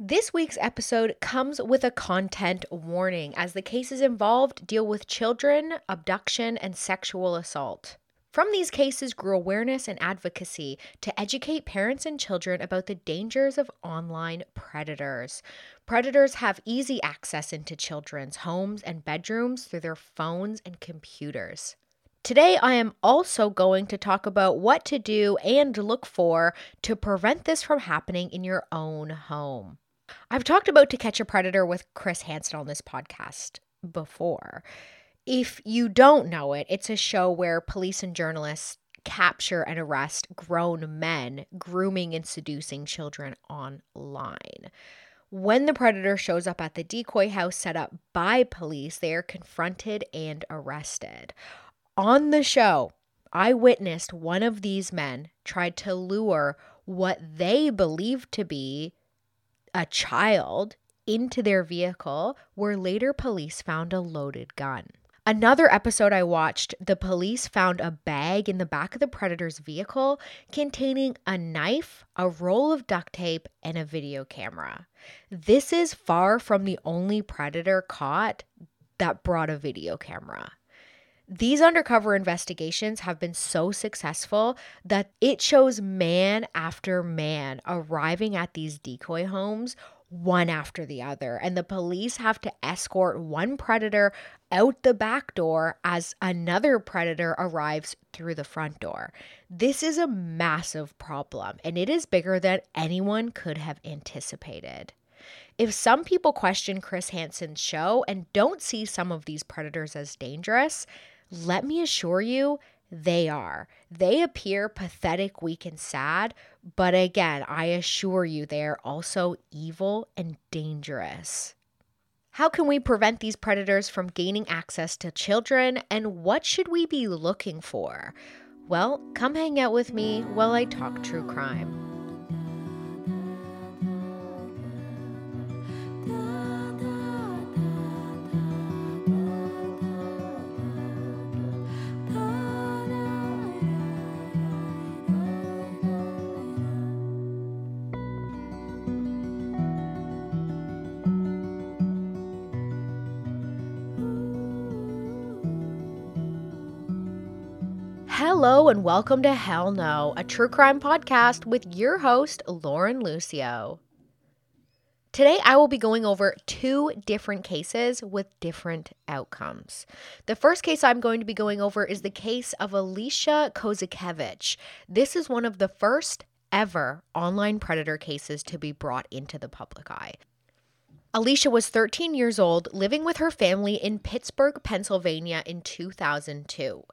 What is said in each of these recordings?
This week's episode comes with a content warning as the cases involved deal with children, abduction, and sexual assault. From these cases grew awareness and advocacy to educate parents and children about the dangers of online predators. Predators have easy access into children's homes and bedrooms through their phones and computers. Today, I am also going to talk about what to do and look for to prevent this from happening in your own home. I've talked about To Catch a Predator with Chris Hansen on this podcast before. If you don't know it, it's a show where police and journalists capture and arrest grown men grooming and seducing children online. When the predator shows up at the decoy house set up by police, they are confronted and arrested. On the show, I witnessed one of these men tried to lure what they believed to be a child into their vehicle, where later police found a loaded gun. Another episode I watched, the police found a bag in the back of the predator's vehicle containing a knife, a roll of duct tape, and a video camera. This is far from the only predator caught that brought a video camera. These undercover investigations have been so successful that it shows man after man arriving at these decoy homes one after the other. And the police have to escort one predator out the back door as another predator arrives through the front door. This is a massive problem, and it is bigger than anyone could have anticipated. If some people question Chris Hansen's show and don't see some of these predators as dangerous, let me assure you, they are. They appear pathetic, weak, and sad, but again, I assure you, they are also evil and dangerous. How can we prevent these predators from gaining access to children, and what should we be looking for? Well, come hang out with me while I talk true crime. And welcome to Hell No, a true crime podcast with your host, Lauren Lucio. Today, I will be going over two different cases with different outcomes. The first case I'm going to be going over is the case of Alicia Kozakiewicz. This is one of the first ever online predator cases to be brought into the public eye. Alicia was 13 years old, living with her family in Pittsburgh, Pennsylvania in 2002.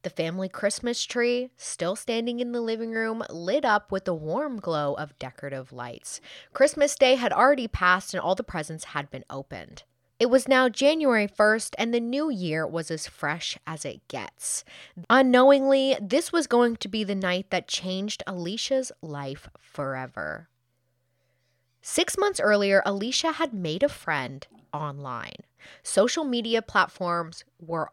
The family Christmas tree, still standing in the living room, lit up with the warm glow of decorative lights. Christmas Day had already passed and all the presents had been opened. It was now January 1st, and the new year was as fresh as it gets. Unknowingly, this was going to be the night that changed Alicia's life forever. Six months earlier, Alicia had made a friend online. Social media platforms were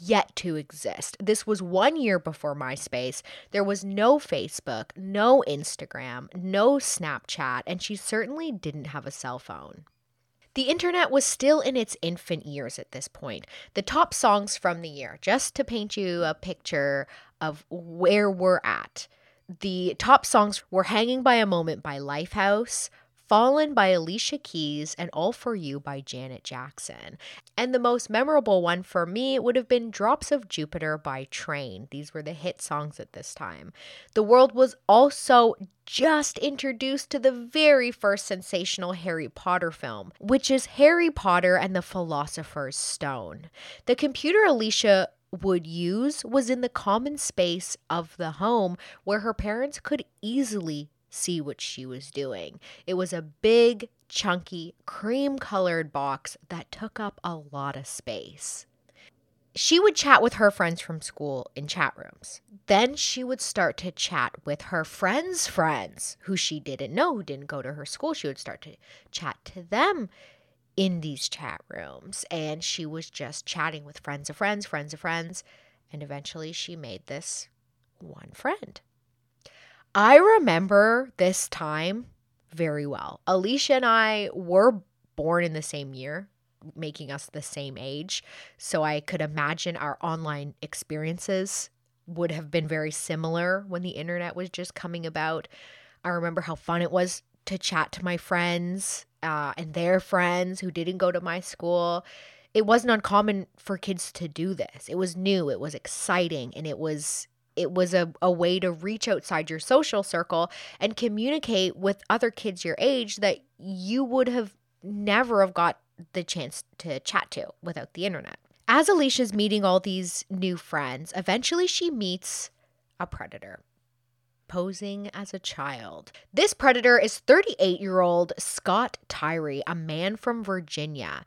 yet to exist. This was one year before MySpace. There was no Facebook, no Instagram, no Snapchat, and she certainly didn't have a cell phone. The internet was still in its infant years at this point. The top songs from the year, just to paint you a picture of where we're at. The top songs were Hanging by a Moment by Lifehouse, Fallen by Alicia Keys, and All For You by Janet Jackson. And the most memorable one for me would have been Drops of Jupiter by Train. These were the hit songs at this time. The world was also just introduced to the very first sensational Harry Potter film, which is Harry Potter and the Philosopher's Stone. The computer Alicia would use was in the common space of the home where her parents could easily see what she was doing. It was a big, chunky, cream colored box that took up a lot of space. She would chat with her friends from school in chat rooms. Then she would start to chat with her friends' friends who she didn't know, who didn't go to her school. She would start to chat to them in these chat rooms. And she was just chatting with friends of friends, friends of friends. And eventually she made this one friend. I remember this time very well. Alicia and I were born in the same year, making us the same age. So I could imagine our online experiences would have been very similar when the internet was just coming about. I remember how fun it was to chat to my friends uh, and their friends who didn't go to my school. It wasn't uncommon for kids to do this. It was new, it was exciting, and it was it was a, a way to reach outside your social circle and communicate with other kids your age that you would have never have got the chance to chat to without the internet. As Alicia's meeting all these new friends, eventually she meets a predator posing as a child. This predator is 38 year old Scott Tyree, a man from Virginia.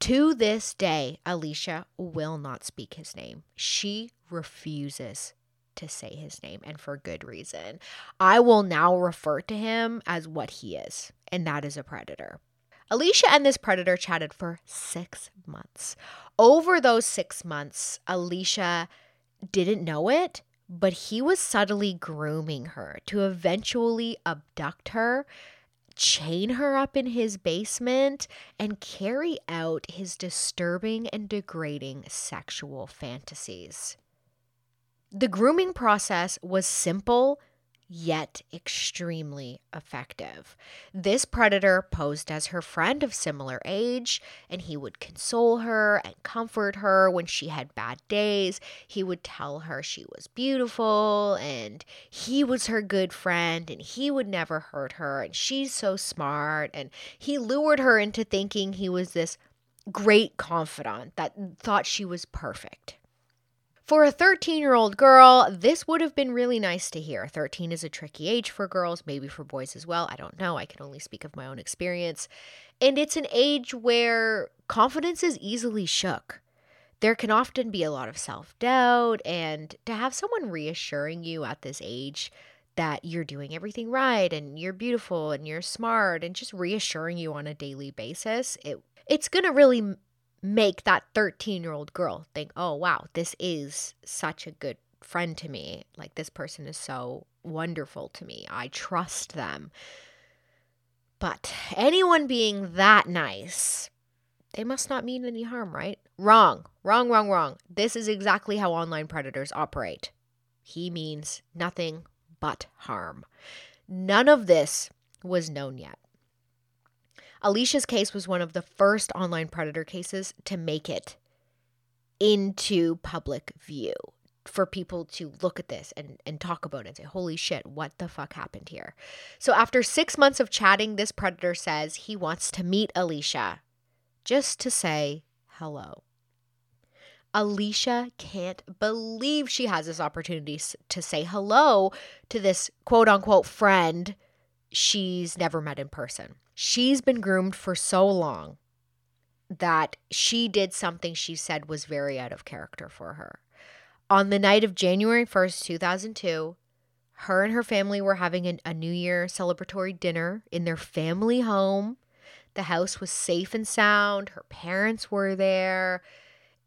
To this day, Alicia will not speak his name. She refuses to say his name, and for good reason. I will now refer to him as what he is, and that is a predator. Alicia and this predator chatted for six months. Over those six months, Alicia didn't know it, but he was subtly grooming her to eventually abduct her, chain her up in his basement, and carry out his disturbing and degrading sexual fantasies. The grooming process was simple yet extremely effective. This predator posed as her friend of similar age, and he would console her and comfort her when she had bad days. He would tell her she was beautiful and he was her good friend and he would never hurt her and she's so smart. And he lured her into thinking he was this great confidant that thought she was perfect. For a 13 year old girl, this would have been really nice to hear. 13 is a tricky age for girls, maybe for boys as well. I don't know. I can only speak of my own experience. And it's an age where confidence is easily shook. There can often be a lot of self doubt, and to have someone reassuring you at this age that you're doing everything right and you're beautiful and you're smart and just reassuring you on a daily basis, it it's going to really make that 13 year old girl think, oh, wow, this is such a good friend to me. Like, this person is so wonderful to me. I trust them. But anyone being that nice, they must not mean any harm, right? Wrong, wrong, wrong, wrong. This is exactly how online predators operate. He means nothing but harm. None of this was known yet. Alicia's case was one of the first online predator cases to make it into public view for people to look at this and, and talk about it and say, holy shit, what the fuck happened here? So, after six months of chatting, this predator says he wants to meet Alicia just to say hello. Alicia can't believe she has this opportunity to say hello to this quote unquote friend she's never met in person. She's been groomed for so long that she did something she said was very out of character for her. On the night of January 1st, 2002, her and her family were having a, a New Year celebratory dinner in their family home. The house was safe and sound, her parents were there.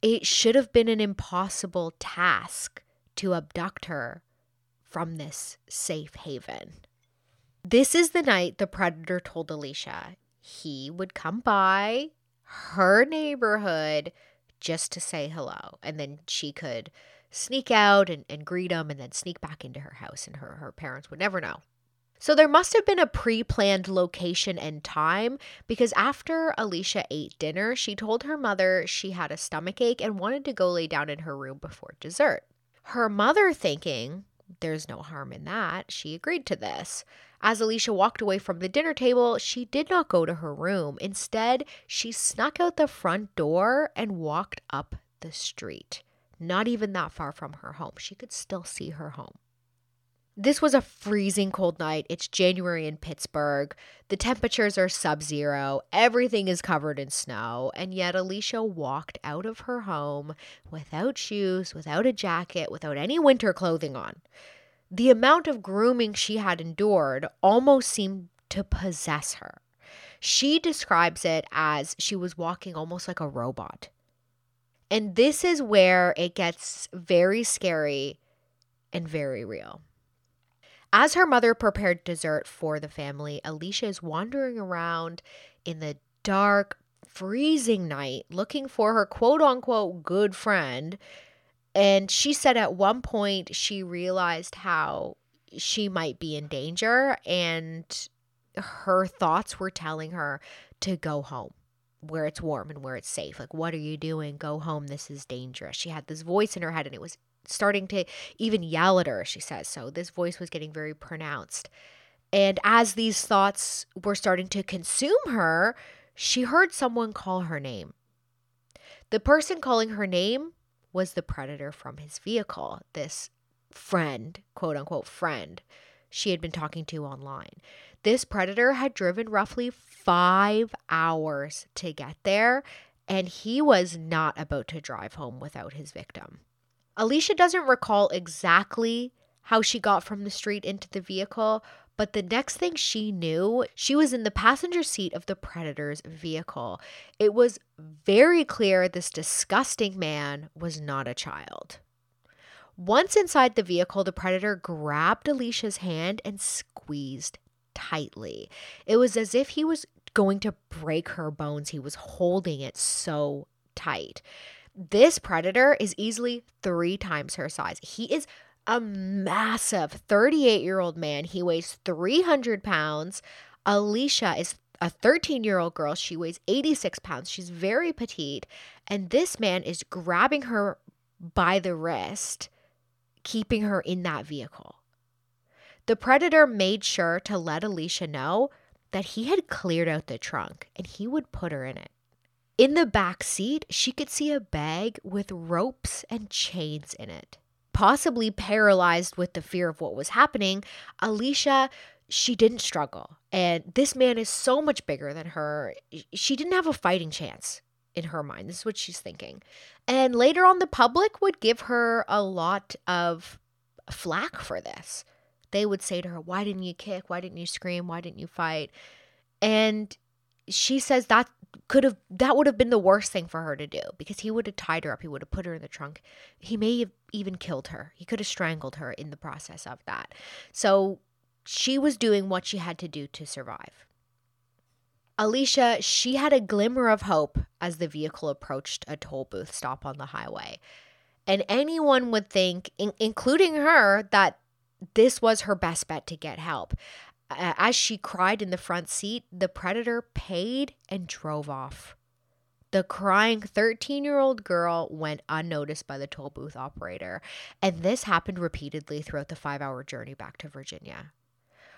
It should have been an impossible task to abduct her from this safe haven. This is the night the predator told Alicia he would come by her neighborhood just to say hello. And then she could sneak out and, and greet him and then sneak back into her house, and her, her parents would never know. So there must have been a pre planned location and time because after Alicia ate dinner, she told her mother she had a stomach ache and wanted to go lay down in her room before dessert. Her mother, thinking there's no harm in that, she agreed to this. As Alicia walked away from the dinner table, she did not go to her room. Instead, she snuck out the front door and walked up the street. Not even that far from her home. She could still see her home. This was a freezing cold night. It's January in Pittsburgh. The temperatures are sub zero. Everything is covered in snow. And yet, Alicia walked out of her home without shoes, without a jacket, without any winter clothing on. The amount of grooming she had endured almost seemed to possess her. She describes it as she was walking almost like a robot. And this is where it gets very scary and very real. As her mother prepared dessert for the family, Alicia is wandering around in the dark, freezing night looking for her quote unquote good friend. And she said at one point she realized how she might be in danger and her thoughts were telling her to go home where it's warm and where it's safe. Like, what are you doing? Go home. This is dangerous. She had this voice in her head and it was starting to even yell at her, she says. So this voice was getting very pronounced. And as these thoughts were starting to consume her, she heard someone call her name. The person calling her name was the predator from his vehicle, this friend, quote unquote, friend she had been talking to online. This predator had driven roughly five hours to get there, and he was not about to drive home without his victim. Alicia doesn't recall exactly how she got from the street into the vehicle, but the next thing she knew, she was in the passenger seat of the predator's vehicle. It was very clear this disgusting man was not a child. Once inside the vehicle, the predator grabbed Alicia's hand and squeezed tightly. It was as if he was going to break her bones. He was holding it so tight. This predator is easily three times her size. He is a massive 38 year old man. He weighs 300 pounds. Alicia is a 13 year old girl. She weighs 86 pounds. She's very petite. And this man is grabbing her by the wrist, keeping her in that vehicle. The predator made sure to let Alicia know that he had cleared out the trunk and he would put her in it. In the back seat, she could see a bag with ropes and chains in it. Possibly paralyzed with the fear of what was happening, Alicia, she didn't struggle. And this man is so much bigger than her. She didn't have a fighting chance in her mind. This is what she's thinking. And later on, the public would give her a lot of flack for this. They would say to her, Why didn't you kick? Why didn't you scream? Why didn't you fight? And she says that could have that would have been the worst thing for her to do because he would have tied her up. He would have put her in the trunk. He may have even killed her. He could have strangled her in the process of that. So she was doing what she had to do to survive. Alicia she had a glimmer of hope as the vehicle approached a toll booth stop on the highway. And anyone would think in- including her that this was her best bet to get help as she cried in the front seat, the predator paid and drove off. The crying 13 year old girl went unnoticed by the toll booth operator, and this happened repeatedly throughout the five hour journey back to Virginia.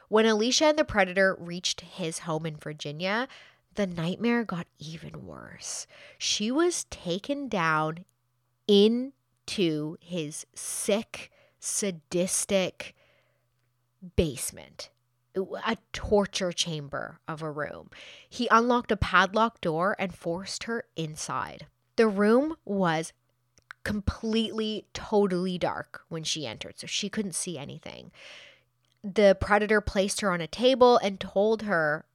When Alicia and the predator reached his home in Virginia, the nightmare got even worse. She was taken down into his sick, sadistic basement a torture chamber of a room. He unlocked a padlocked door and forced her inside. The room was completely, totally dark when she entered, so she couldn't see anything. The predator placed her on a table and told her,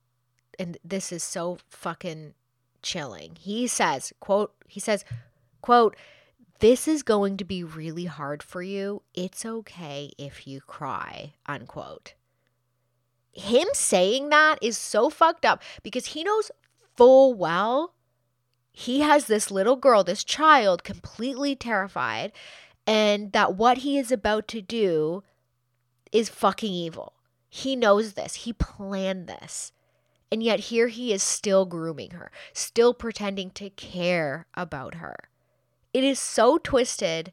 and this is so fucking chilling. He says, quote, he says, quote, this is going to be really hard for you. It's okay if you cry, unquote him saying that is so fucked up because he knows full well he has this little girl, this child, completely terrified, and that what he is about to do is fucking evil. He knows this, he planned this. And yet here he is still grooming her, still pretending to care about her. It is so twisted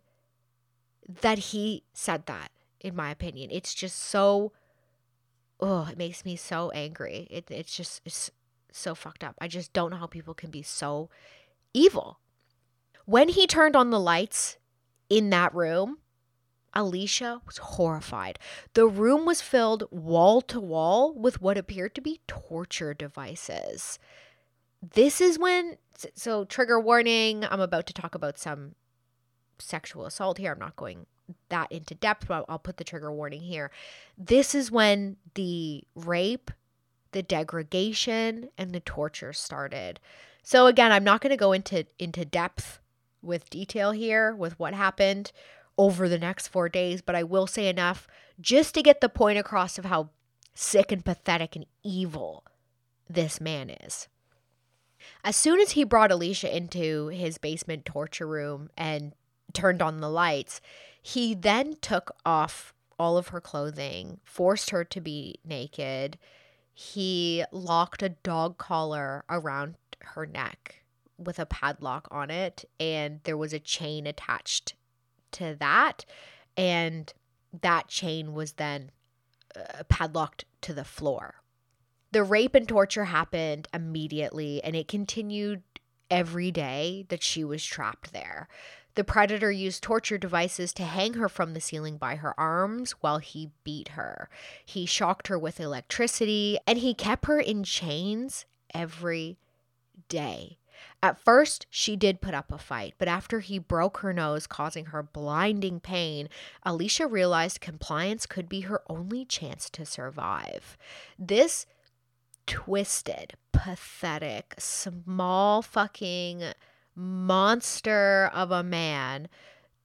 that he said that, in my opinion. It's just so oh, it makes me so angry. It, it's just it's so fucked up. I just don't know how people can be so evil. When he turned on the lights in that room, Alicia was horrified. The room was filled wall to wall with what appeared to be torture devices. This is when, so trigger warning, I'm about to talk about some sexual assault here. I'm not going that into depth, but I'll put the trigger warning here. This is when the rape, the degradation, and the torture started. So again, I'm not going to go into into depth with detail here with what happened over the next four days, but I will say enough just to get the point across of how sick and pathetic and evil this man is. As soon as he brought Alicia into his basement torture room and turned on the lights, he then took off all of her clothing, forced her to be naked. He locked a dog collar around her neck with a padlock on it, and there was a chain attached to that. And that chain was then uh, padlocked to the floor. The rape and torture happened immediately, and it continued every day that she was trapped there. The predator used torture devices to hang her from the ceiling by her arms while he beat her. He shocked her with electricity, and he kept her in chains every day. At first, she did put up a fight, but after he broke her nose, causing her blinding pain, Alicia realized compliance could be her only chance to survive. This twisted, pathetic, small fucking monster of a man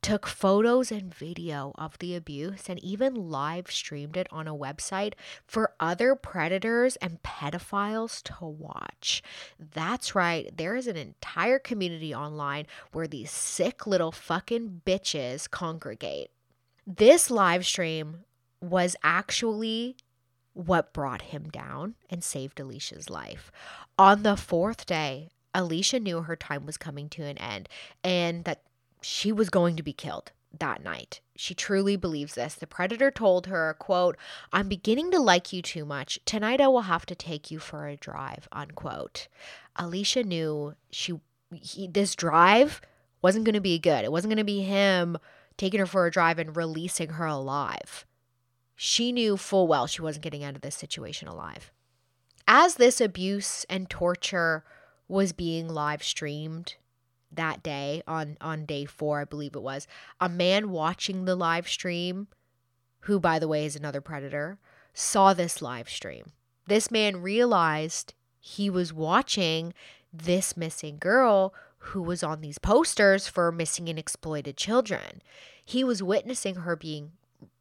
took photos and video of the abuse and even live streamed it on a website for other predators and pedophiles to watch. That's right, there is an entire community online where these sick little fucking bitches congregate. This live stream was actually what brought him down and saved Alicia's life. On the fourth day, Alicia knew her time was coming to an end and that she was going to be killed that night. She truly believes this. The predator told her, quote, I'm beginning to like you too much. Tonight I will have to take you for a drive, unquote. Alicia knew she he, this drive wasn't going to be good. It wasn't going to be him taking her for a drive and releasing her alive. She knew full well she wasn't getting out of this situation alive. As this abuse and torture was being live streamed that day on on day 4 I believe it was a man watching the live stream who by the way is another predator saw this live stream. This man realized he was watching this missing girl who was on these posters for missing and exploited children. He was witnessing her being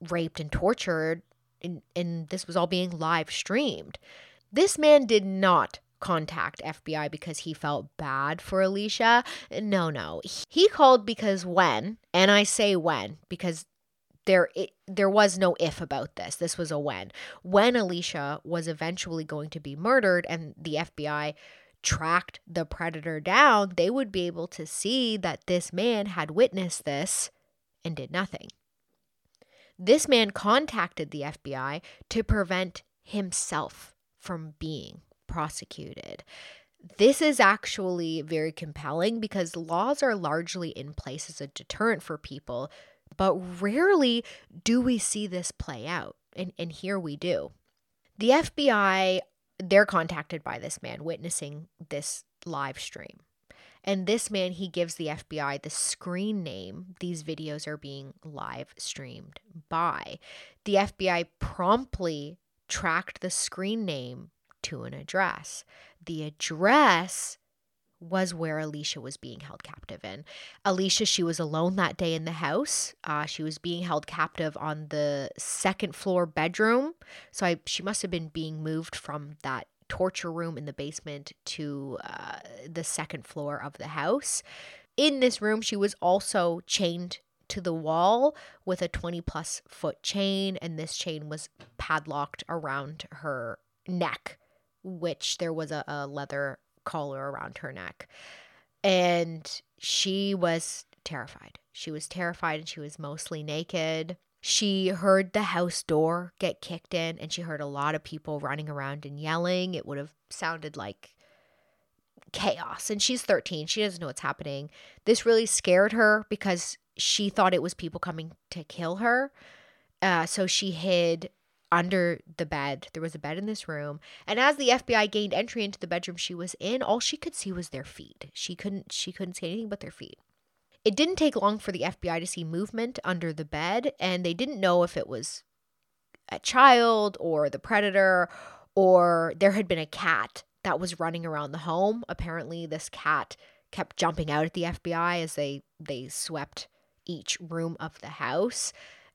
raped and tortured and, and this was all being live streamed. This man did not contact FBI because he felt bad for Alicia. No, no. He called because when, and I say when because there it, there was no if about this. This was a when. When Alicia was eventually going to be murdered and the FBI tracked the predator down, they would be able to see that this man had witnessed this and did nothing. This man contacted the FBI to prevent himself from being prosecuted. This is actually very compelling because laws are largely in place as a deterrent for people, but rarely do we see this play out. And, and here we do. The FBI, they're contacted by this man witnessing this live stream. And this man, he gives the FBI the screen name these videos are being live streamed by. The FBI promptly tracked the screen name to an address. The address was where Alicia was being held captive in. Alicia, she was alone that day in the house. Uh, she was being held captive on the second floor bedroom. So I, she must have been being moved from that torture room in the basement to uh, the second floor of the house. In this room, she was also chained to the wall with a 20 plus foot chain, and this chain was padlocked around her neck which there was a, a leather collar around her neck. And she was terrified. She was terrified and she was mostly naked. She heard the house door get kicked in and she heard a lot of people running around and yelling. It would have sounded like chaos. And she's 13. She doesn't know what's happening. This really scared her because she thought it was people coming to kill her. Uh, so she hid under the bed. There was a bed in this room. And as the FBI gained entry into the bedroom she was in, all she could see was their feet. She couldn't she couldn't see anything but their feet. It didn't take long for the FBI to see movement under the bed, and they didn't know if it was a child or the predator or there had been a cat that was running around the home. Apparently this cat kept jumping out at the FBI as they they swept each room of the house.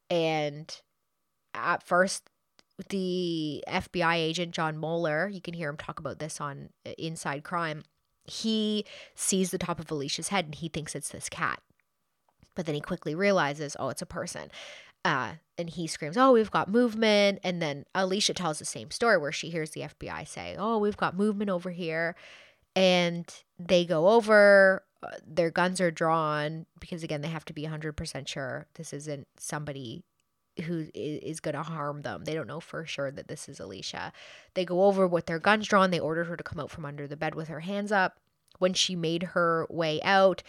And at first, the FBI agent, Jon Moeller, you can hear him talk about this on uh, Inside Crime. He sees the top of Alicia's head and he thinks it's this cat. But then he quickly realizes, oh, it's a person. Uh, and he screams, Oh, we've got movement. And then Alicia tells the same story where she hears the FBI say, Oh, we've got movement over here. And they go over, uh, their guns are drawn because, again, they have to be 100% sure this isn't somebody who is going to harm them. They don't know for sure that this is Alicia. They go over with their guns drawn. They ordered her to come out from under the bed with her hands up. When she made her way out,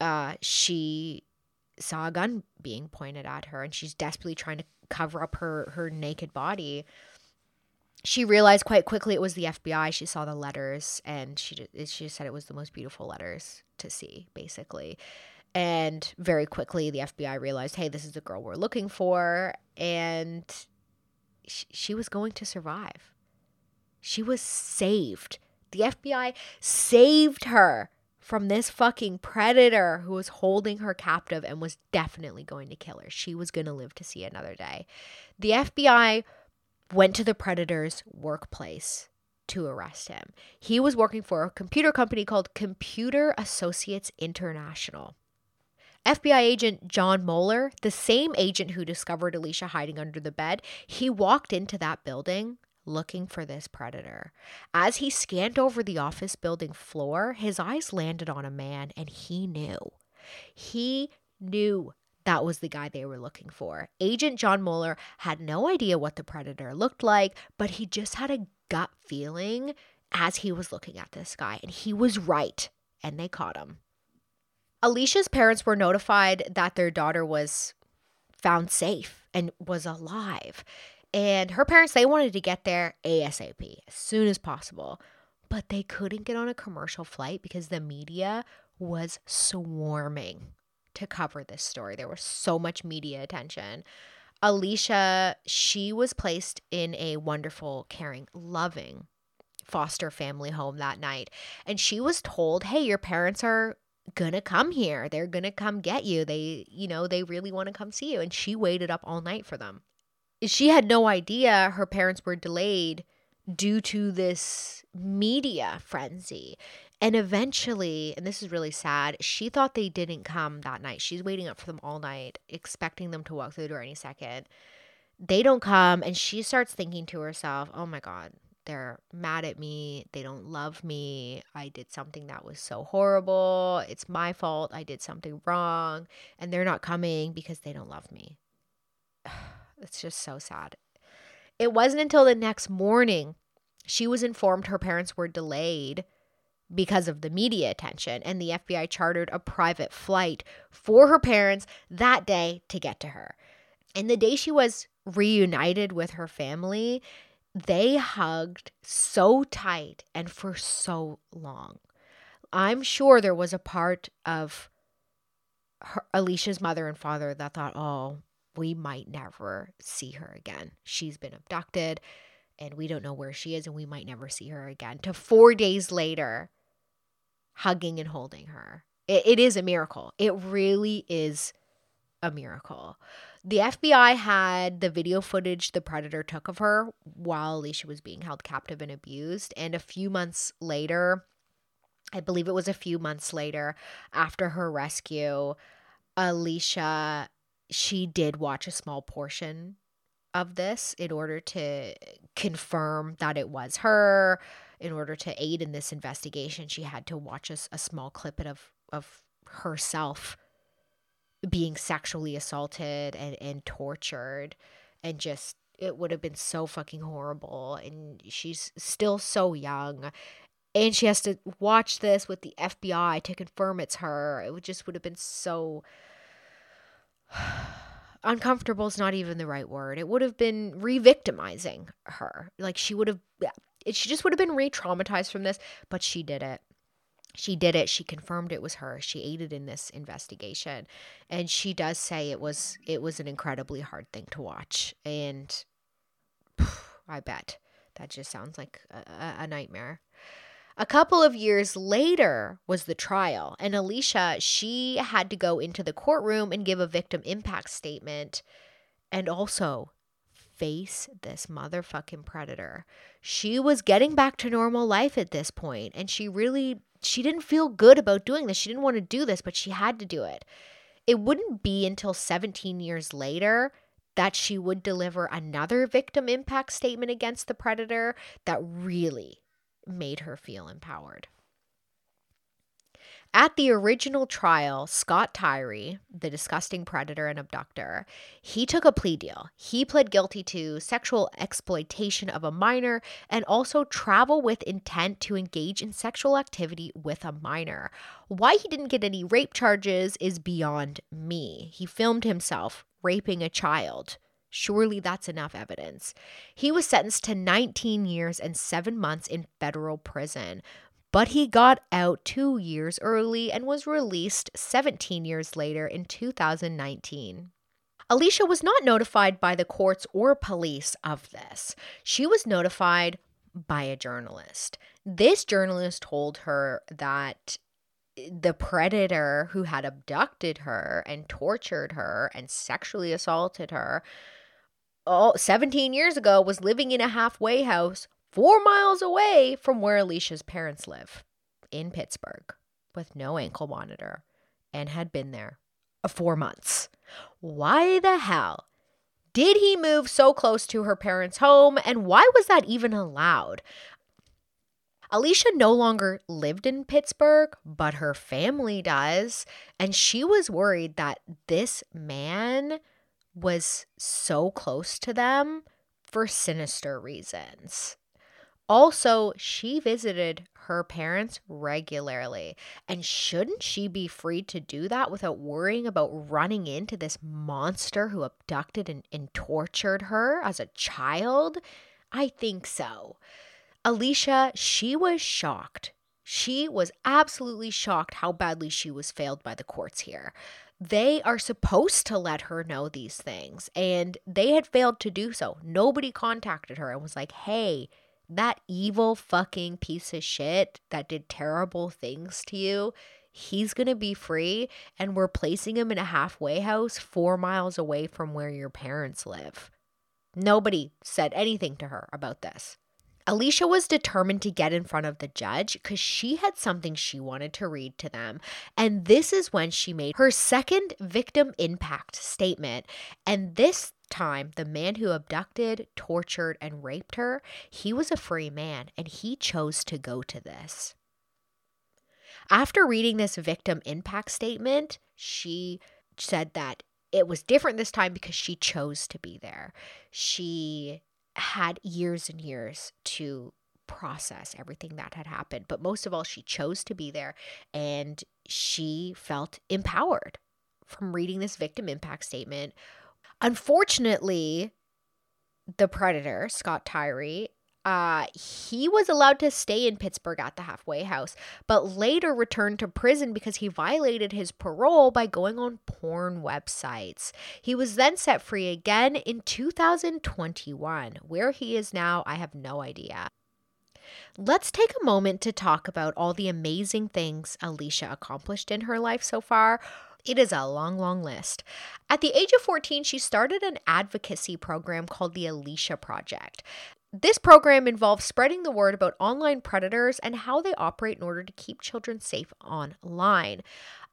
uh, she saw a gun being pointed at her and she's desperately trying to cover up her her naked body she realized quite quickly it was the FBI. She saw the letters and she she said it was the most beautiful letters to see basically. And very quickly the FBI realized, "Hey, this is the girl we're looking for." And she, she was going to survive. She was saved. The FBI saved her from this fucking predator who was holding her captive and was definitely going to kill her. She was going to live to see another day. The FBI went to the predator's workplace to arrest him. He was working for a computer company called Computer Associates International. FBI agent Jon Moeller, the same agent who discovered Alicia hiding under the bed, he walked into that building looking for this predator. As he scanned over the office building floor, his eyes landed on a man and he knew. He knew that was the guy they were looking for. Agent Jon Moeller had no idea what the predator looked like, but he just had a gut feeling as he was looking at this guy, and he was right, and they caught him. Alicia's parents were notified that their daughter was found safe and was alive. And her parents, they wanted to get there ASAP, as soon as possible. But they couldn't get on a commercial flight because the media was swarming to cover this story. There was so much media attention. Alicia, she was placed in a wonderful, caring, loving foster family home that night. And she was told, hey, your parents are gonna come here. They're gonna come get you. They, you know, they really want to come see you. And she waited up all night for them she had no idea her parents were delayed due to this media frenzy. And eventually, and this is really sad, she thought they didn't come that night. She's waiting up for them all night, expecting them to walk through the door any second. They don't come, and she starts thinking to herself, oh my God, they're mad at me. They don't love me. I did something that was so horrible. It's my fault. I did something wrong. And they're not coming because they don't love me. It's just so sad. It wasn't until the next morning she was informed her parents were delayed because of the media attention, and the FBI chartered a private flight for her parents that day to get to her. And the day she was reunited with her family, they hugged so tight and for so long. I'm sure there was a part of her, Alicia's mother and father that thought, oh, we might never see her again. She's been abducted and we don't know where she is and we might never see her again. To four days later, hugging and holding her. it, it is a miracle. It really is a miracle. The FBI had the video footage the predator took of her while Alicia was being held captive and abused. And a few months later, I believe it was a few months later after her rescue, Alicia she did watch a small portion of this in order to confirm that it was her. In order to aid in this investigation, she had to watch a, a small clip of of herself being sexually assaulted and, and tortured and just it would have been so fucking horrible and she's still so young and she has to watch this with the FBI to confirm it's her it would just would have been so uncomfortable is not even the right word. It would have been re-victimizing her. Like she would have she just would have been re-traumatized from this, but she did it. She did it. She confirmed it was her. She aided in this investigation. And she does say it was it was an incredibly hard thing to watch. And I bet that just sounds like a, a nightmare. A couple of years later was the trial, and Alicia, she had to go into the courtroom and give a victim impact statement and also face this motherfucking predator. She was getting back to normal life at this point, and she really she didn't feel good about doing this. She didn't want to do this, but she had to do it. It wouldn't be until 17 years later that she would deliver another victim impact statement against the predator that really made her feel empowered. At the original trial, Scott Tyree, the disgusting predator and abductor, he took a plea deal. He pled guilty to sexual exploitation of a minor and also travel with intent to engage in sexual activity with a minor. Why he didn't get any rape charges is beyond me. He filmed himself raping a child. Surely that's enough evidence. He was sentenced to 19 years and seven months in federal prison, but he got out two years early and was released 17 years later in 2019. Alicia was not notified by the courts or police of this. She was notified by a journalist. This journalist told her that the predator who had abducted her and tortured her and sexually assaulted her oh, 17 years ago was living in a halfway house four miles away from where Alicia's parents live in Pittsburgh with no ankle monitor and had been there uh, four months. Why the hell did he move so close to her parents' home and why was that even allowed? Alicia no longer lived in Pittsburgh, but her family does. And she was worried that this man was so close to them for sinister reasons. Also, she visited her parents regularly. And shouldn't she be free to do that without worrying about running into this monster who abducted and, and tortured her as a child? I think so. Alicia, she was shocked. She was absolutely shocked how badly she was failed by the courts here. They are supposed to let her know these things, and they had failed to do so. Nobody contacted her and was like, hey, that evil fucking piece of shit that did terrible things to you, he's going to be free. And we're placing him in a halfway house four miles away from where your parents live. Nobody said anything to her about this. Alicia was determined to get in front of the judge because she had something she wanted to read to them. And this is when she made her second victim impact statement. And this time, the man who abducted, tortured, and raped her, he was a free man and he chose to go to this. After reading this victim impact statement, she said that it was different this time because she chose to be there. She had years and years to process everything that had happened, but most of all, she chose to be there and she felt empowered from reading this victim impact statement Unfortunately, the predator, Scott Tyree, uh, he was allowed to stay in Pittsburgh at the halfway house, but later returned to prison because he violated his parole by going on porn websites. He was then set free again in 2021. Where he is now, I have no idea. Let's take a moment to talk about all the amazing things Alicia accomplished in her life so far. It is a long, long list. At the age of 14, she started an advocacy program called the Alicia Project. This program involves spreading the word about online predators and how they operate in order to keep children safe online.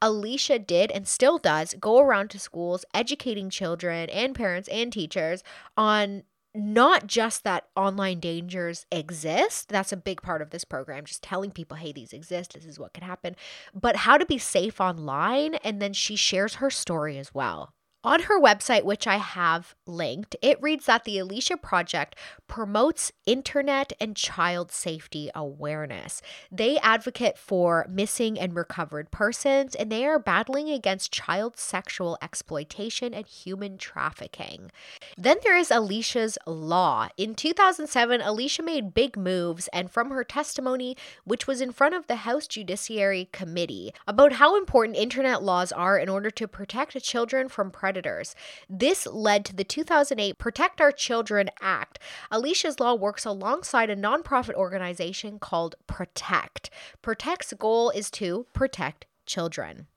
Alicia did and still does go around to schools educating children and parents and teachers on not just that online dangers exist, that's a big part of this program, just telling people, hey, these exist, this is what can happen, but how to be safe online. And then she shares her story as well. On her website, which I have linked, it reads that the Alicia Project promotes internet and child safety awareness. They advocate for missing and recovered persons, and they are battling against child sexual exploitation and human trafficking. Then there is Alicia's Law. In 2007, Alicia made big moves, and from her testimony, which was in front of the House Judiciary Committee, about how important internet laws are in order to protect children from predators predators. This led to the 2008 Protect Our Children Act. Alicia's Law works alongside a nonprofit organization called Protect. Protect's goal is to protect children.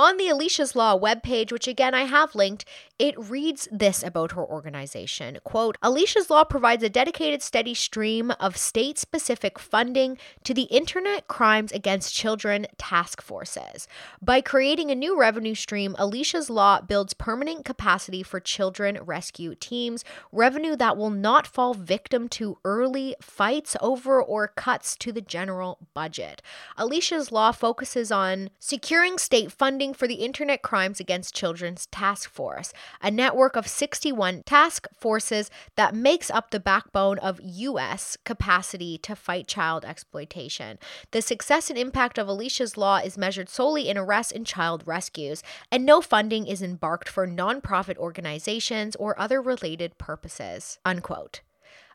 On the Alicia's Law webpage, which again I have linked, it reads this about her organization. Quote, Alicia's Law provides a dedicated steady stream of state-specific funding to the Internet Crimes Against Children task forces. By creating a new revenue stream, Alicia's Law builds permanent capacity for children rescue teams, revenue that will not fall victim to early fights over or cuts to the general budget. Alicia's Law focuses on securing state funding for the Internet Crimes Against Children's Task Force, a network of 61 task forces that makes up the backbone of U.S. capacity to fight child exploitation. The success and impact of Alicia's Law is measured solely in arrests and child rescues, and no funding is embarked for nonprofit organizations or other related purposes. Unquote.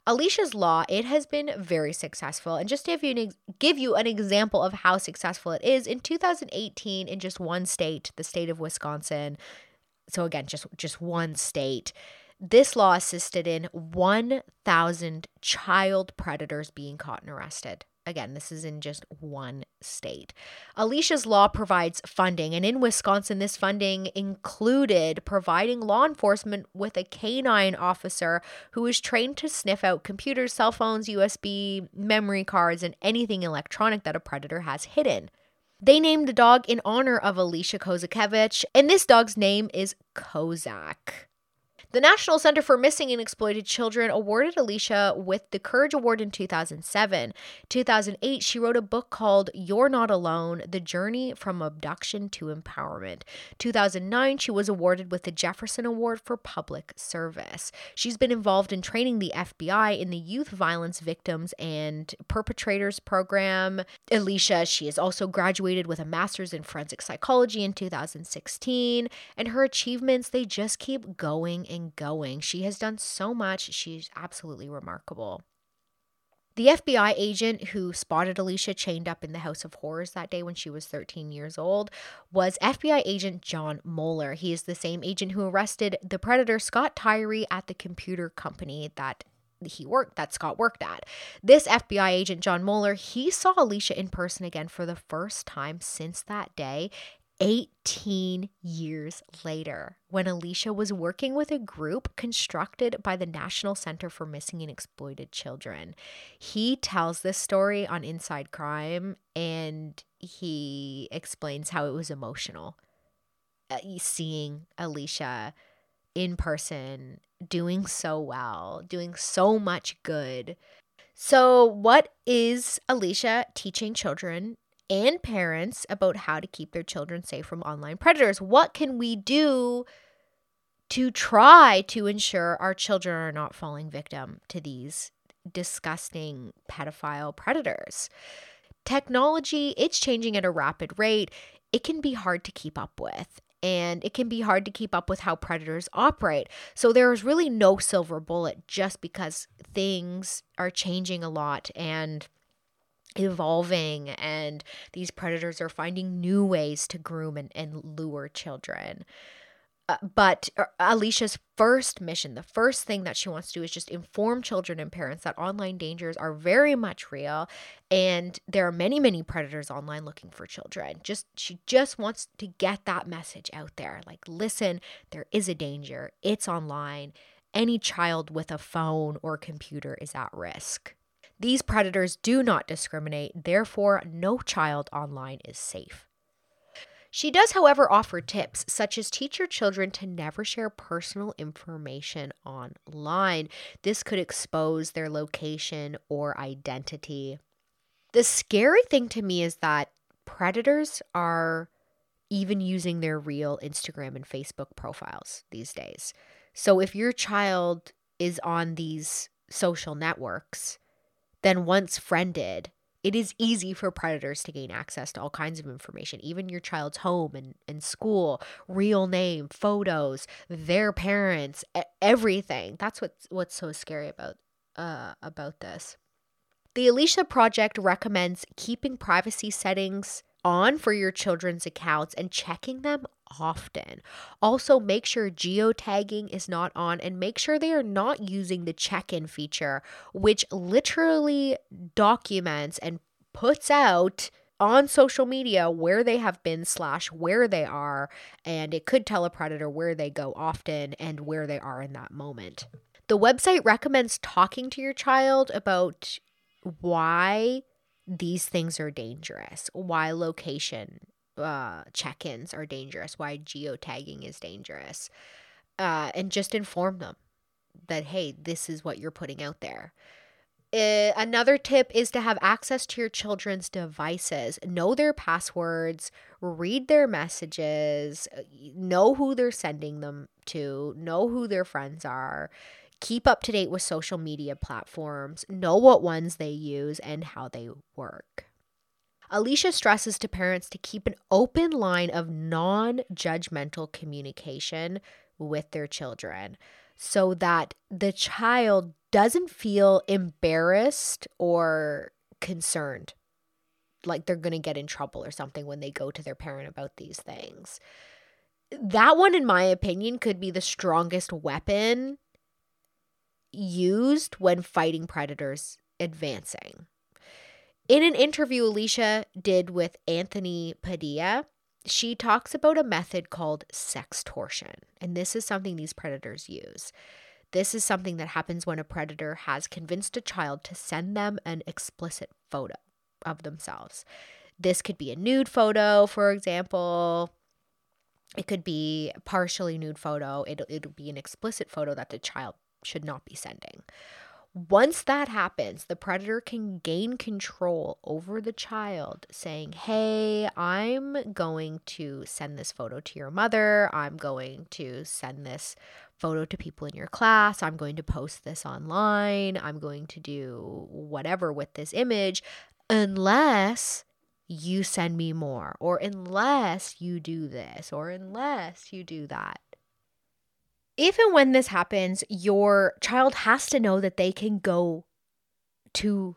Alicia's Law, it has been very successful. And just to give you, an, give you an example of how successful it is, in 2018, in just one state, the state of Wisconsin, so again, just, just one state, this law assisted in 1,000 child predators being caught and arrested. Again, this is in just one state. Alicia's Law provides funding, and in Wisconsin, this funding included providing law enforcement with a canine officer who is trained to sniff out computers, cell phones, USB, memory cards, and anything electronic that a predator has hidden. They named the dog in honor of Alicia Kozakiewicz, and this dog's name is Kozak. The National Center for Missing and Exploited Children awarded Alicia with the Courage Award in 2007. 2008, she wrote a book called You're Not Alone The Journey from Abduction to Empowerment. 2009, she was awarded with the Jefferson Award for Public Service. She's been involved in training the FBI in the Youth Violence Victims and Perpetrators Program. Alicia, she has also graduated with a master's in forensic psychology in 2016, and her achievements, they just keep going and going. She has done so much. She's absolutely remarkable. The FBI agent who spotted Alicia chained up in the House of Horrors that day when she was 13 years old was FBI agent Jon Moeller. He is the same agent who arrested the predator Scott Tyree at the computer company that he worked that Scott worked at. This FBI agent Jon Moeller, he saw Alicia in person again for the first time since that day 18 years later, when Alicia was working with a group constructed by the National Center for Missing and Exploited Children. He tells this story on Inside Crime and he explains how it was emotional uh, seeing Alicia in person doing so well, doing so much good. So, what is Alicia teaching children and parents about how to keep their children safe from online predators. What can we do to try to ensure our children are not falling victim to these disgusting pedophile predators? Technology, it's changing at a rapid rate. It can be hard to keep up with and it can be hard to keep up with how predators operate. So there is really no silver bullet just because things are changing a lot and evolving and these predators are finding new ways to groom and, and lure children. Uh, but uh, Alicia's first mission, the first thing that she wants to do is just inform children and parents that online dangers are very much real and there are many many predators online looking for children. Just she just wants to get that message out there. Like listen, there is a danger. It's online. Any child with a phone or computer is at risk. These predators do not discriminate, therefore, no child online is safe. She does, however, offer tips such as teach your children to never share personal information online. This could expose their location or identity. The scary thing to me is that predators are even using their real Instagram and Facebook profiles these days. So if your child is on these social networks, then once friended, it is easy for predators to gain access to all kinds of information, even your child's home and, and school, real name, photos, their parents, everything. That's what's what's so scary about uh, about this. The Alicia Project recommends keeping privacy settings on for your children's accounts and checking them often. Also, make sure geotagging is not on and make sure they are not using the check in feature, which literally documents and puts out on social media where they have been slash where they are and it could tell a predator where they go often and where they are in that moment the website recommends talking to your child about why these things are dangerous why location uh, check-ins are dangerous why geotagging is dangerous uh, and just inform them that hey this is what you're putting out there uh, another tip is to have access to your children's devices. Know their passwords, read their messages, uh, know who they're sending them to, know who their friends are. Keep up to date with social media platforms, know what ones they use and how they work. Alicia stresses to parents to keep an open line of non judgmental communication with their children so that the child doesn't feel embarrassed or concerned like they're going to get in trouble or something when they go to their parent about these things. That one, in my opinion, could be the strongest weapon used when fighting predators advancing. In an interview Alicia did with Anthony Padilla, she talks about a method called sextortion. And this is something these predators use. This is something that happens when a predator has convinced a child to send them an explicit photo of themselves. This could be a nude photo, for example. It could be a partially nude photo. It'll, it'll be an explicit photo that the child should not be sending. Once that happens, the predator can gain control over the child, saying, Hey, I'm going to send this photo to your mother. I'm going to send this photo to people in your class. I'm going to post this online. I'm going to do whatever with this image, unless you send me more, or unless you do this, or unless you do that if and when this happens, your child has to know that they can go to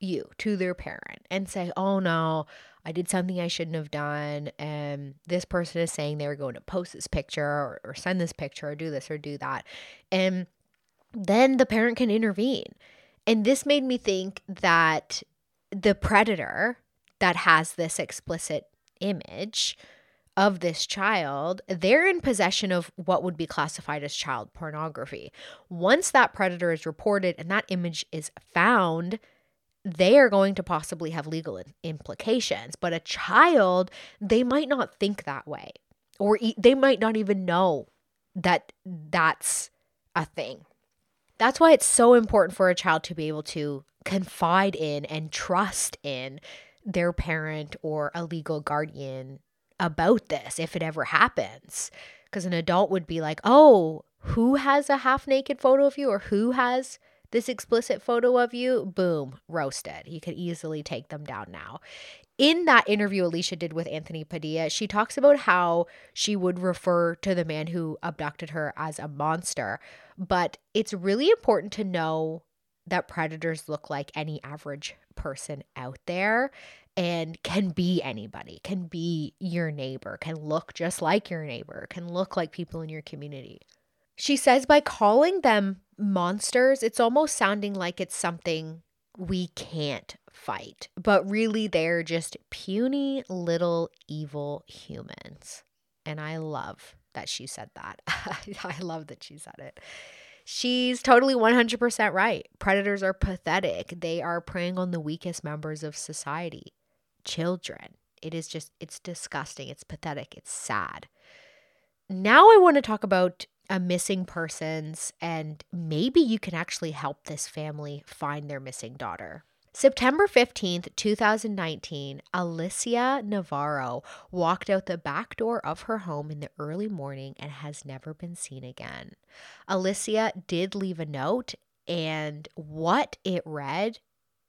you, to their parent, and say, Oh no, I did something I shouldn't have done. And this person is saying they were going to post this picture or, or send this picture or do this or do that. And then the parent can intervene. And this made me think that the predator that has this explicit image of this child, they're in possession of what would be classified as child pornography. Once that predator is reported and that image is found, they are going to possibly have legal implications. But a child, they might not think that way, or e- they might not even know that that's a thing. That's why it's so important for a child to be able to confide in and trust in their parent or a legal guardian about this if it ever happens. Because an adult would be like, oh, who has a half naked photo of you or who has this explicit photo of you? Boom, roasted. You could easily take them down now. In that interview Alicia did with Anthony Padilla, she talks about how she would refer to the man who abducted her as a monster. But it's really important to know that predators look like any average person out there and can be anybody, can be your neighbor, can look just like your neighbor, can look like people in your community. She says by calling them monsters, it's almost sounding like it's something we can't fight, but really they're just puny little evil humans. And I love that she said that. I love that she said it. She's totally 100% right. Predators are pathetic. They are preying on the weakest members of society children. It is just, it's disgusting. It's pathetic. It's sad. Now I want to talk about a missing persons and maybe you can actually help this family find their missing daughter. September 15th, 2019, Alicia Navarro walked out the back door of her home in the early morning and has never been seen again. Alicia did leave a note, and what it read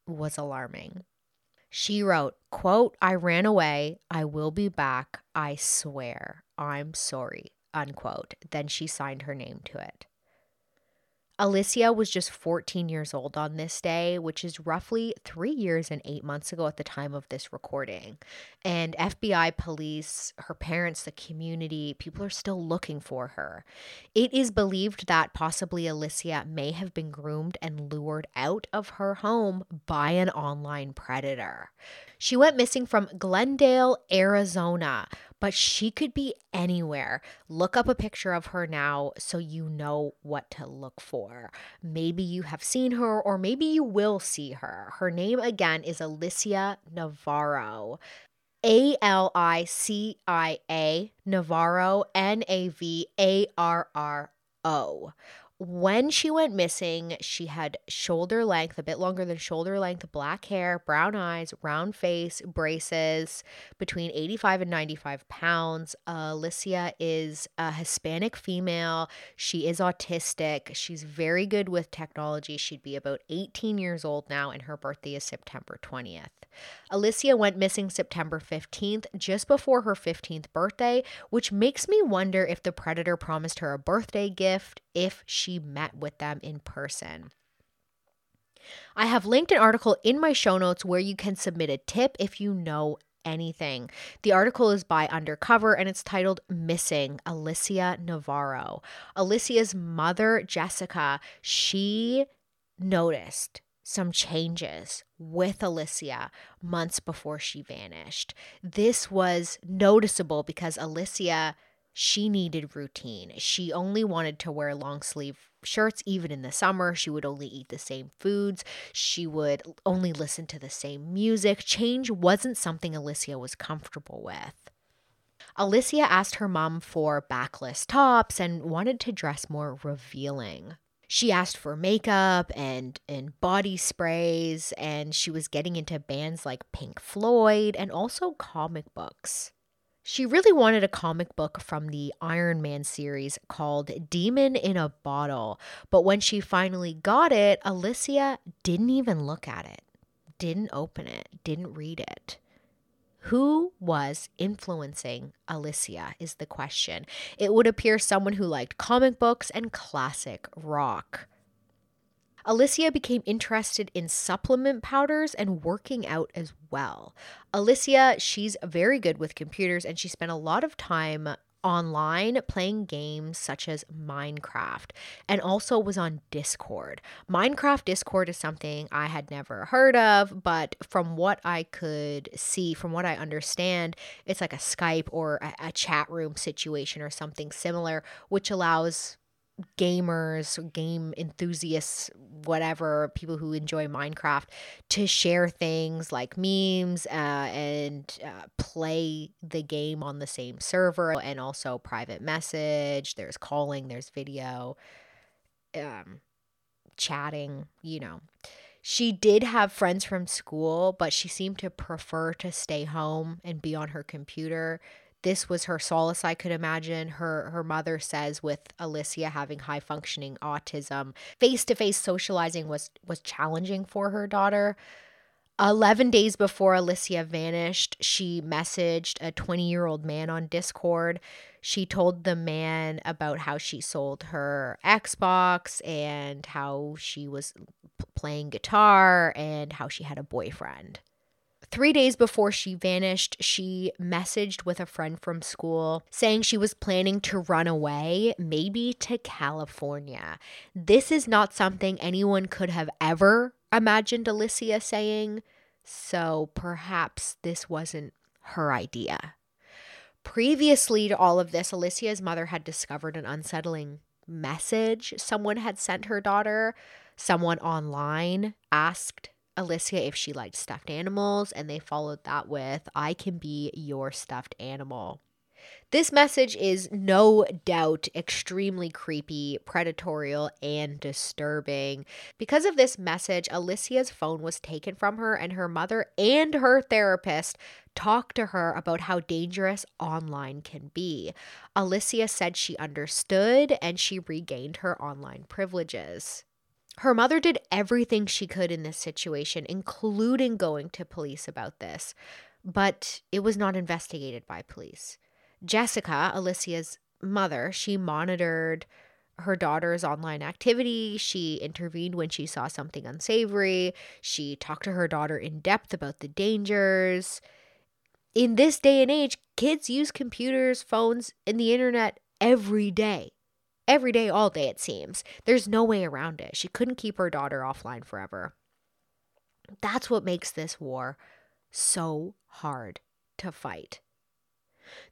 was alarming. She wrote, quote, I ran away. I will be back. I swear. I'm sorry, unquote. Then she signed her name to it. Alicia was just 14 years old on this day, which is roughly three years and eight months ago at the time of this recording. And FBI, police, her parents, the community, people are still looking for her. It is believed that possibly Alicia may have been groomed and lured out of her home by an online predator. She went missing from Glendale, Arizona, but she could be anywhere. Look up a picture of her now so you know what to look for. Maybe you have seen her, or maybe you will see her. Her name again is Alicia Navarro. A L I C I A Navarro, N A V A R R O when she went missing, she had shoulder length, a bit longer than shoulder length, black hair, brown eyes, round face, braces, between 85 and 95 pounds. Uh, Alicia is a Hispanic female. She is autistic. She's very good with technology. She'd be about 18 years old now, and her birthday is September 20th. Alicia went missing September 15th, just before her 15th birthday, which makes me wonder if the predator promised her a birthday gift if she met with them in person. I have linked an article in my show notes where you can submit a tip if you know anything. The article is by Undercover and it's titled Missing Alicia Navarro. Alicia's mother, Jessica, she noticed some changes with Alicia months before she vanished. This was noticeable because Alicia she needed routine. She only wanted to wear long sleeve shirts even in the summer. She would only eat the same foods. She would only listen to the same music. Change wasn't something Alicia was comfortable with. Alicia asked her mom for backless tops and wanted to dress more revealing she asked for makeup and and body sprays and she was getting into bands like Pink Floyd and also comic books. She really wanted a comic book from the Iron Man series called Demon in a Bottle, but when she finally got it, Alicia didn't even look at it, didn't open it, didn't read it. Who was influencing Alicia is the question. It would appear someone who liked comic books and classic rock. Alicia became interested in supplement powders and working out as well. Alicia, she's very good with computers and she spent a lot of time online playing games such as Minecraft and also was on Discord. Minecraft Discord is something I had never heard of, but from what I could see, from what I understand, it's like a Skype or a, a chat room situation or something similar, which allows gamers, game enthusiasts, whatever, people who enjoy Minecraft to share things like memes uh, and uh, play the game on the same server and also private message. There's calling, there's video, um, chatting, you know. She did have friends from school, but she seemed to prefer to stay home and be on her computer this was her solace i could imagine her her mother says with alicia having high functioning autism face-to-face socializing was was challenging for her daughter 11 days before Alicia vanished, she messaged a 20 year old man on Discord. She told the man about how she sold her Xbox and how she was playing guitar and how she had a boyfriend. Three days before she vanished, she messaged with a friend from school saying she was planning to run away, maybe to California. This is not something anyone could have ever imagined Alicia saying, so perhaps this wasn't her idea. Previously to all of this, Alicia's mother had discovered an unsettling message someone had sent her daughter. Someone online asked Alicia if she liked stuffed animals, and they followed that with, I can be your stuffed animal. This message is no doubt extremely creepy, predatory, and disturbing. Because of this message, Alicia's phone was taken from her, and her mother and her therapist talked to her about how dangerous online can be. Alicia said she understood and she regained her online privileges. Her mother did everything she could in this situation, including going to police about this, but it was not investigated by police. Jessica, Alicia's mother, she monitored her daughter's online activity. She intervened when she saw something unsavory. She talked to her daughter in depth about the dangers. In this day and age, kids use computers, phones, and the internet every day. Every day, all day, it seems. There's no way around it. She couldn't keep her daughter offline forever. That's what makes this war so hard to fight.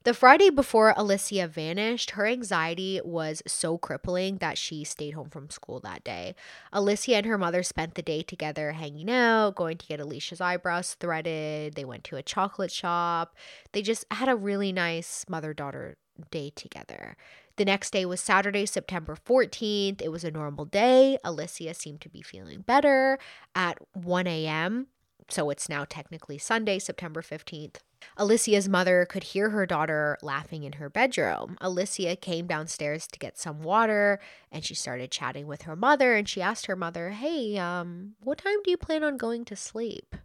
The Friday before Alicia vanished, her anxiety was so crippling that she stayed home from school that day. Alicia and her mother spent the day together hanging out, going to get Alicia's eyebrows threaded. They went to a chocolate shop. They just had a really nice mother daughter day together. The next day was Saturday, September 14th. It was a normal day. Alicia seemed to be feeling better at 1 a.m. So it's now technically Sunday, September 15th. Alicia's mother could hear her daughter laughing in her bedroom. Alicia came downstairs to get some water and she started chatting with her mother and she asked her mother, "Hey, um, what time do you plan on going to sleep?"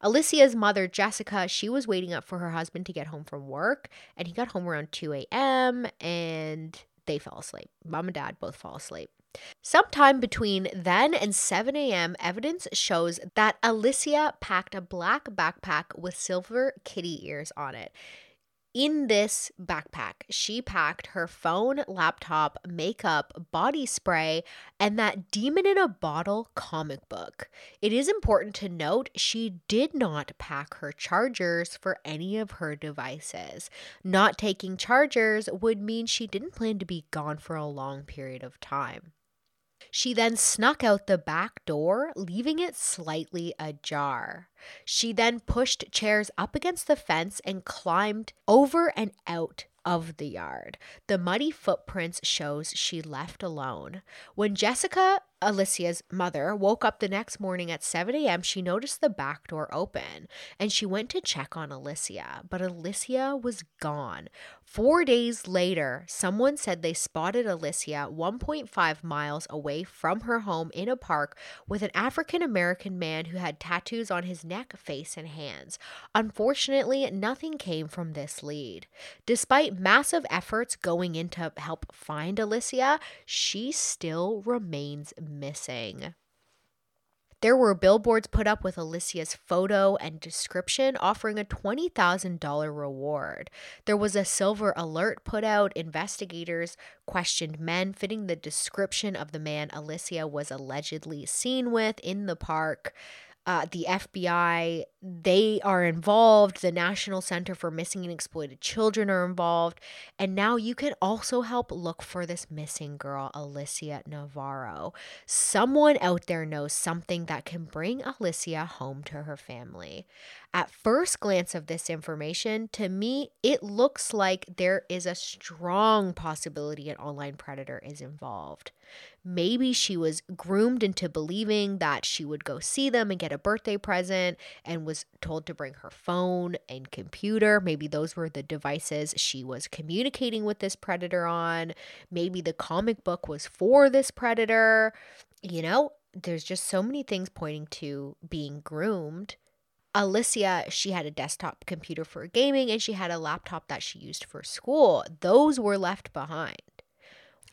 Alicia's mother, Jessica, she was waiting up for her husband to get home from work and he got home around 2 a.m. and they fell asleep. Mom and dad both fall asleep. Sometime between then and 7 a.m., evidence shows that Alicia packed a black backpack with silver kitty ears on it. In this backpack, she packed her phone, laptop, makeup, body spray, and that demon in a bottle comic book. It is important to note she did not pack her chargers for any of her devices. Not taking chargers would mean she didn't plan to be gone for a long period of time. She then snuck out the back door, leaving it slightly ajar. She then pushed chairs up against the fence and climbed over and out of the yard. The muddy footprints shows she left alone. When Jessica Alicia's mother woke up the next morning at 7 a.m., she noticed the back door open and she went to check on Alicia, but Alicia was gone. Four days later, someone said they spotted Alicia 1.5 miles away from her home in a park with an African American man who had tattoos on his neck, face, and hands. Unfortunately, nothing came from this lead. Despite massive efforts going in to help find Alicia, she still remains missing. There were billboards put up with Alicia's photo and description offering a $20,000 reward. There was a silver alert put out. Investigators questioned men fitting the description of the man Alicia was allegedly seen with in the park uh, the FBI, they are involved. The National Center for Missing and Exploited Children are involved. And now you can also help look for this missing girl, Alicia Navarro. Someone out there knows something that can bring Alicia home to her family. At first glance of this information, to me, it looks like there is a strong possibility an online predator is involved. Maybe she was groomed into believing that she would go see them and get a birthday present and was told to bring her phone and computer. Maybe those were the devices she was communicating with this predator on. Maybe the comic book was for this predator. You know, there's just so many things pointing to being groomed Alicia, she had a desktop computer for gaming and she had a laptop that she used for school. Those were left behind.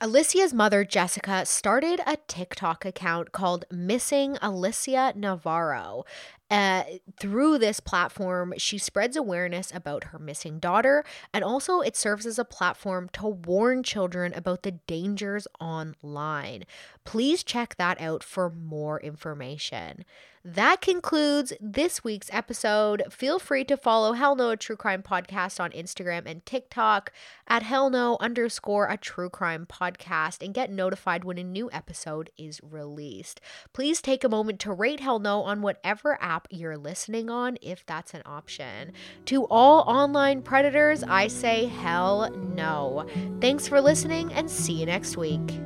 Alicia's mother, Jessica, started a TikTok account called Missing Alicia Navarro. Uh, through this platform, she spreads awareness about her missing daughter, and also it serves as a platform to warn children about the dangers online. Please check that out for more information. That concludes this week's episode. Feel free to follow Hell No, a True Crime Podcast on Instagram and TikTok at Hell No underscore a True Crime Podcast and get notified when a new episode is released. Please take a moment to rate Hell No on whatever app you're listening on, if that's an option. To all online predators, I say hell no. Thanks for listening and see you next week.